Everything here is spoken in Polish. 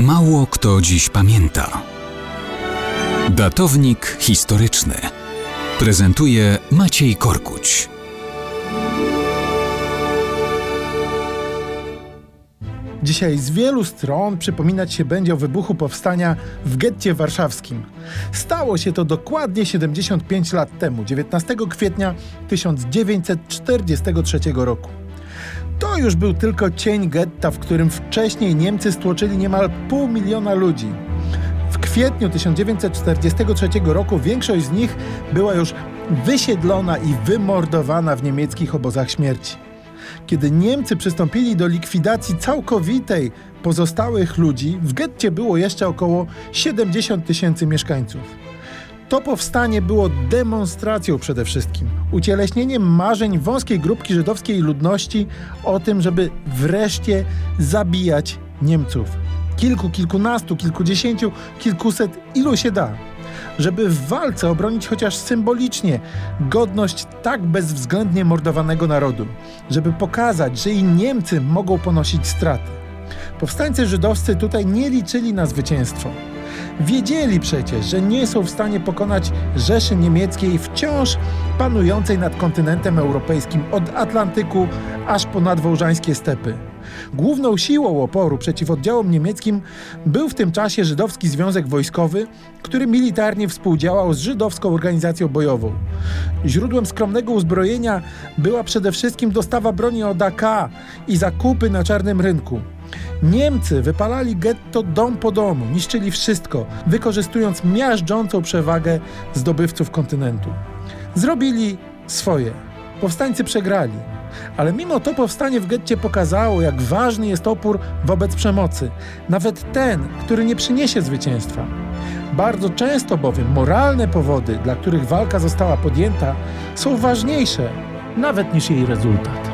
Mało kto dziś pamięta. Datownik historyczny prezentuje Maciej Korkuć. Dzisiaj z wielu stron przypominać się będzie o wybuchu powstania w getcie warszawskim. Stało się to dokładnie 75 lat temu, 19 kwietnia 1943 roku. To już był tylko cień getta, w którym wcześniej Niemcy stłoczyli niemal pół miliona ludzi. W kwietniu 1943 roku większość z nich była już wysiedlona i wymordowana w niemieckich obozach śmierci. Kiedy Niemcy przystąpili do likwidacji całkowitej pozostałych ludzi, w getcie było jeszcze około 70 tysięcy mieszkańców. To powstanie było demonstracją przede wszystkim, ucieleśnieniem marzeń wąskiej grupki żydowskiej ludności o tym, żeby wreszcie zabijać Niemców. Kilku, kilkunastu, kilkudziesięciu, kilkuset, ilu się da. Żeby w walce obronić chociaż symbolicznie godność tak bezwzględnie mordowanego narodu. Żeby pokazać, że i Niemcy mogą ponosić straty. Powstańcy żydowscy tutaj nie liczyli na zwycięstwo. Wiedzieli przecież, że nie są w stanie pokonać Rzeszy Niemieckiej wciąż panującej nad kontynentem europejskim od Atlantyku aż po nadwołżańskie stepy. Główną siłą oporu przeciw oddziałom niemieckim był w tym czasie Żydowski Związek Wojskowy, który militarnie współdziałał z żydowską organizacją bojową. Źródłem skromnego uzbrojenia była przede wszystkim dostawa broni od AK i zakupy na czarnym rynku. Niemcy wypalali getto dom po domu, niszczyli wszystko, wykorzystując miażdżącą przewagę zdobywców kontynentu. Zrobili swoje. Powstańcy przegrali. Ale mimo to powstanie w getcie pokazało, jak ważny jest opór wobec przemocy, nawet ten, który nie przyniesie zwycięstwa. Bardzo często bowiem moralne powody, dla których walka została podjęta, są ważniejsze nawet niż jej rezultat.